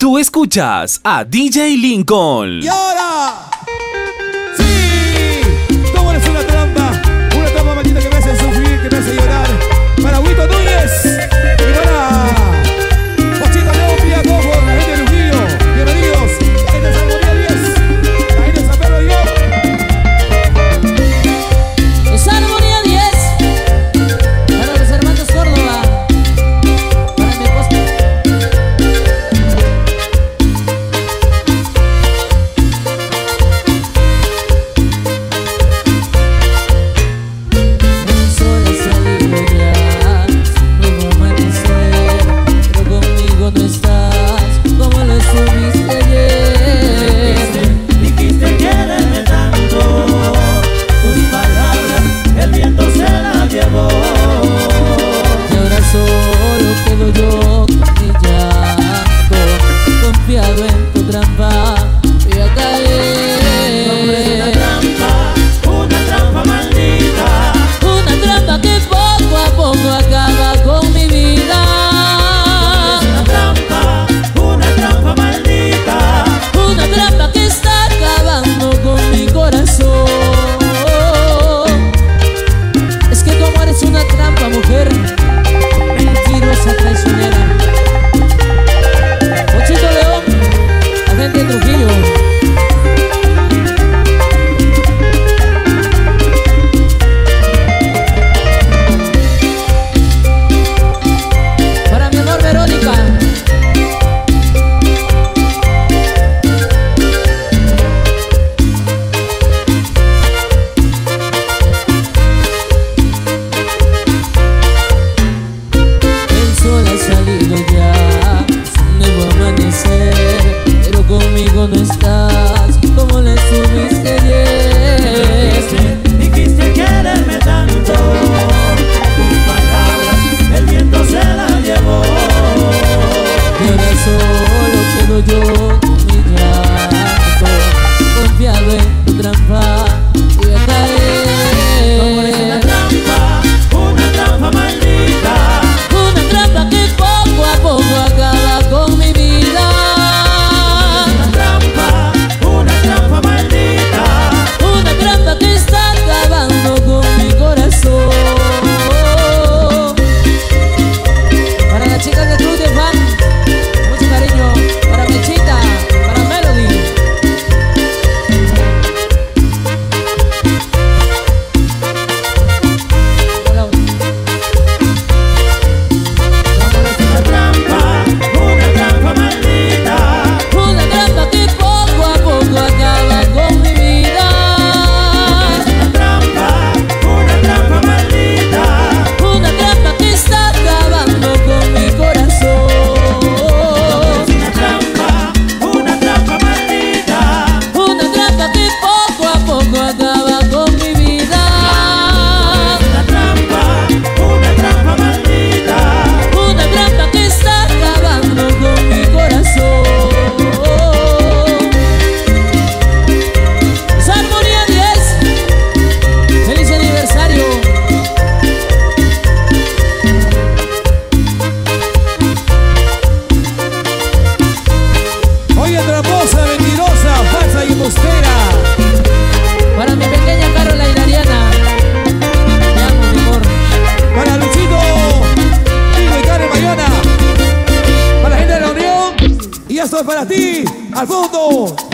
Tú escuchas a DJ Lincoln. ¡Y ahora! para ti, al fondo.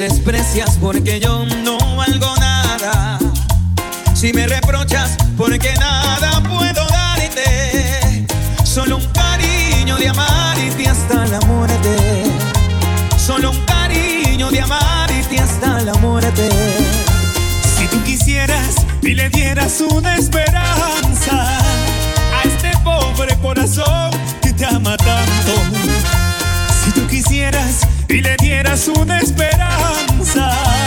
desprecias porque yo no valgo nada. Si me reprochas porque nada puedo darte. Solo un cariño de amar y te hasta la muerte. Solo un cariño de amar y te hasta la muerte. Si tú quisieras y le dieras una esperanza a este pobre corazón que te ama tanto. Si tú quisieras y le dieras una esperanza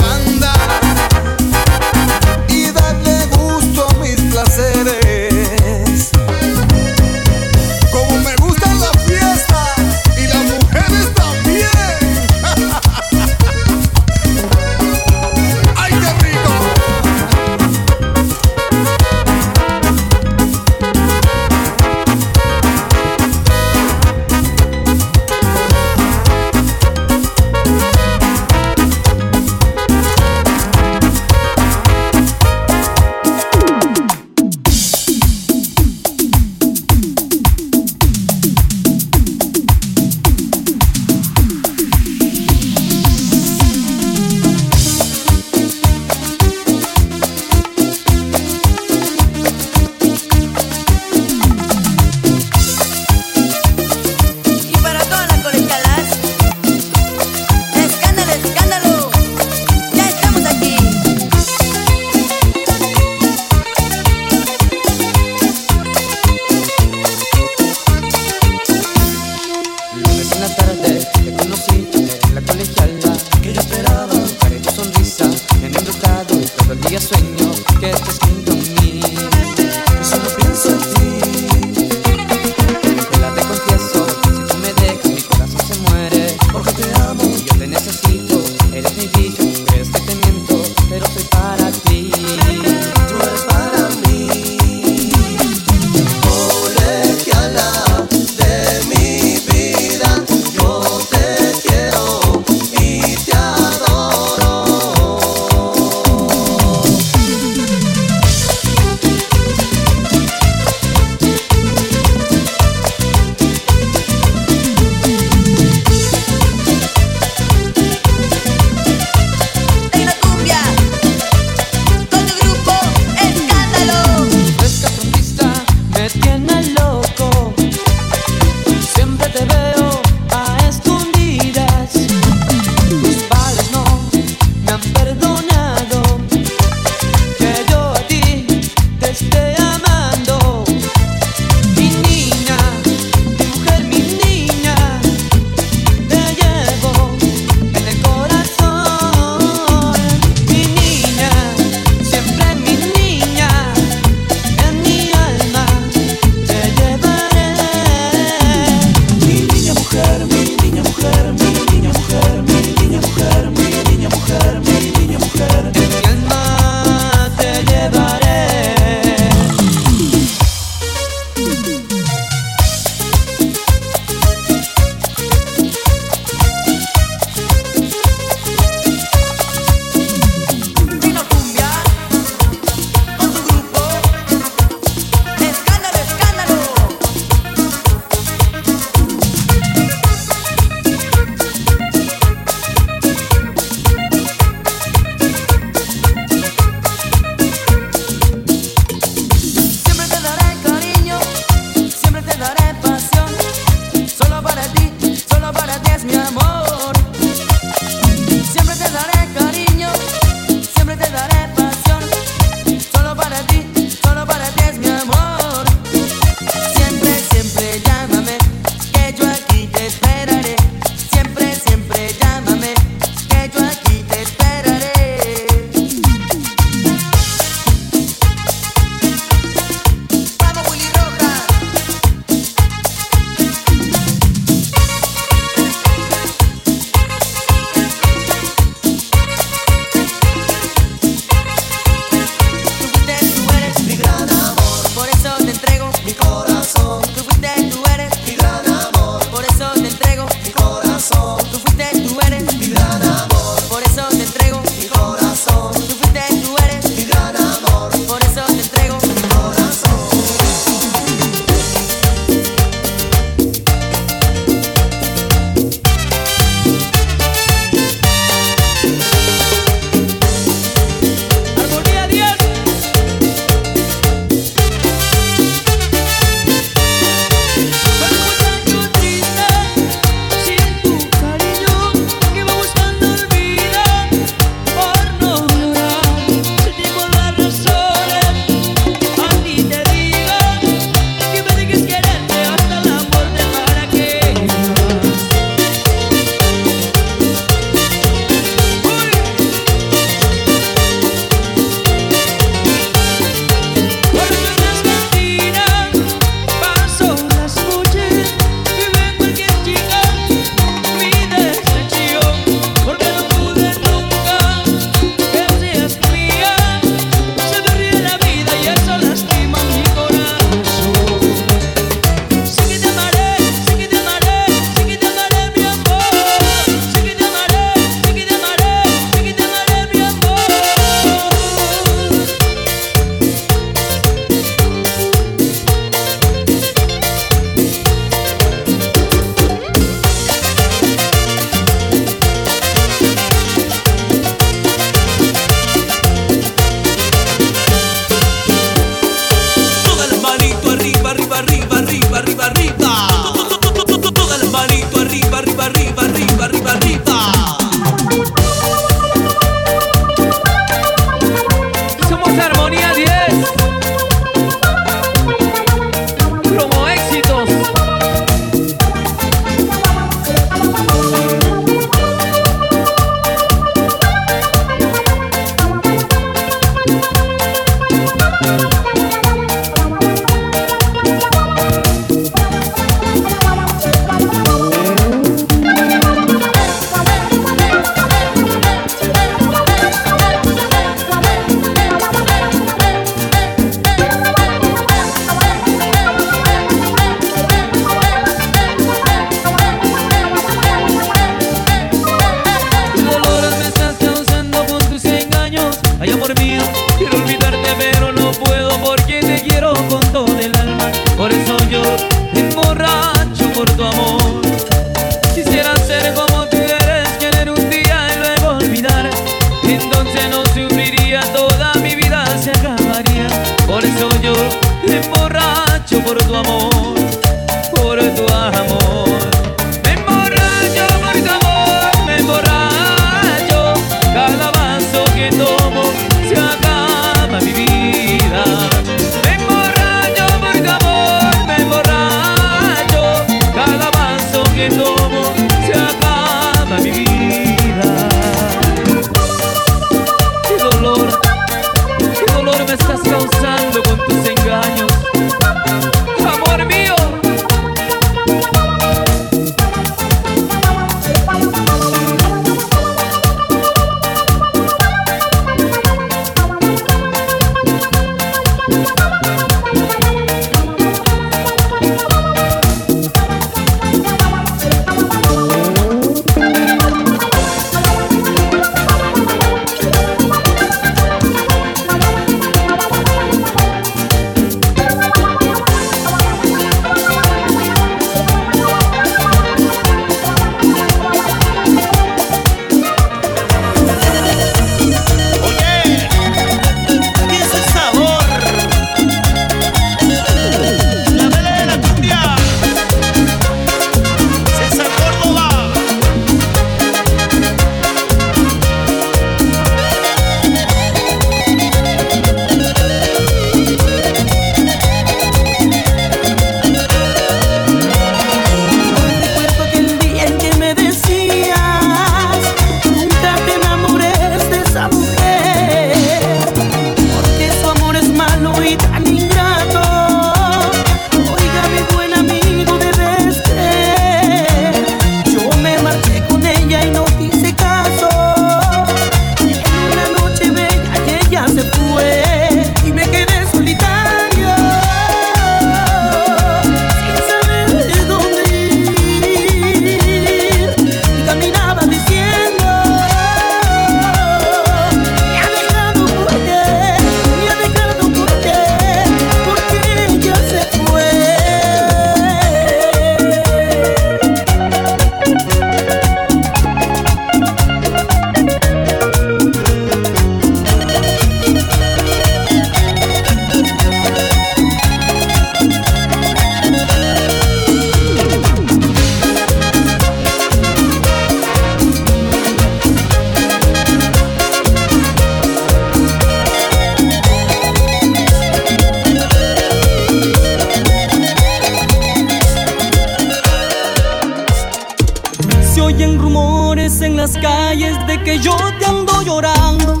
oyen rumores en las calles de que yo te ando llorando.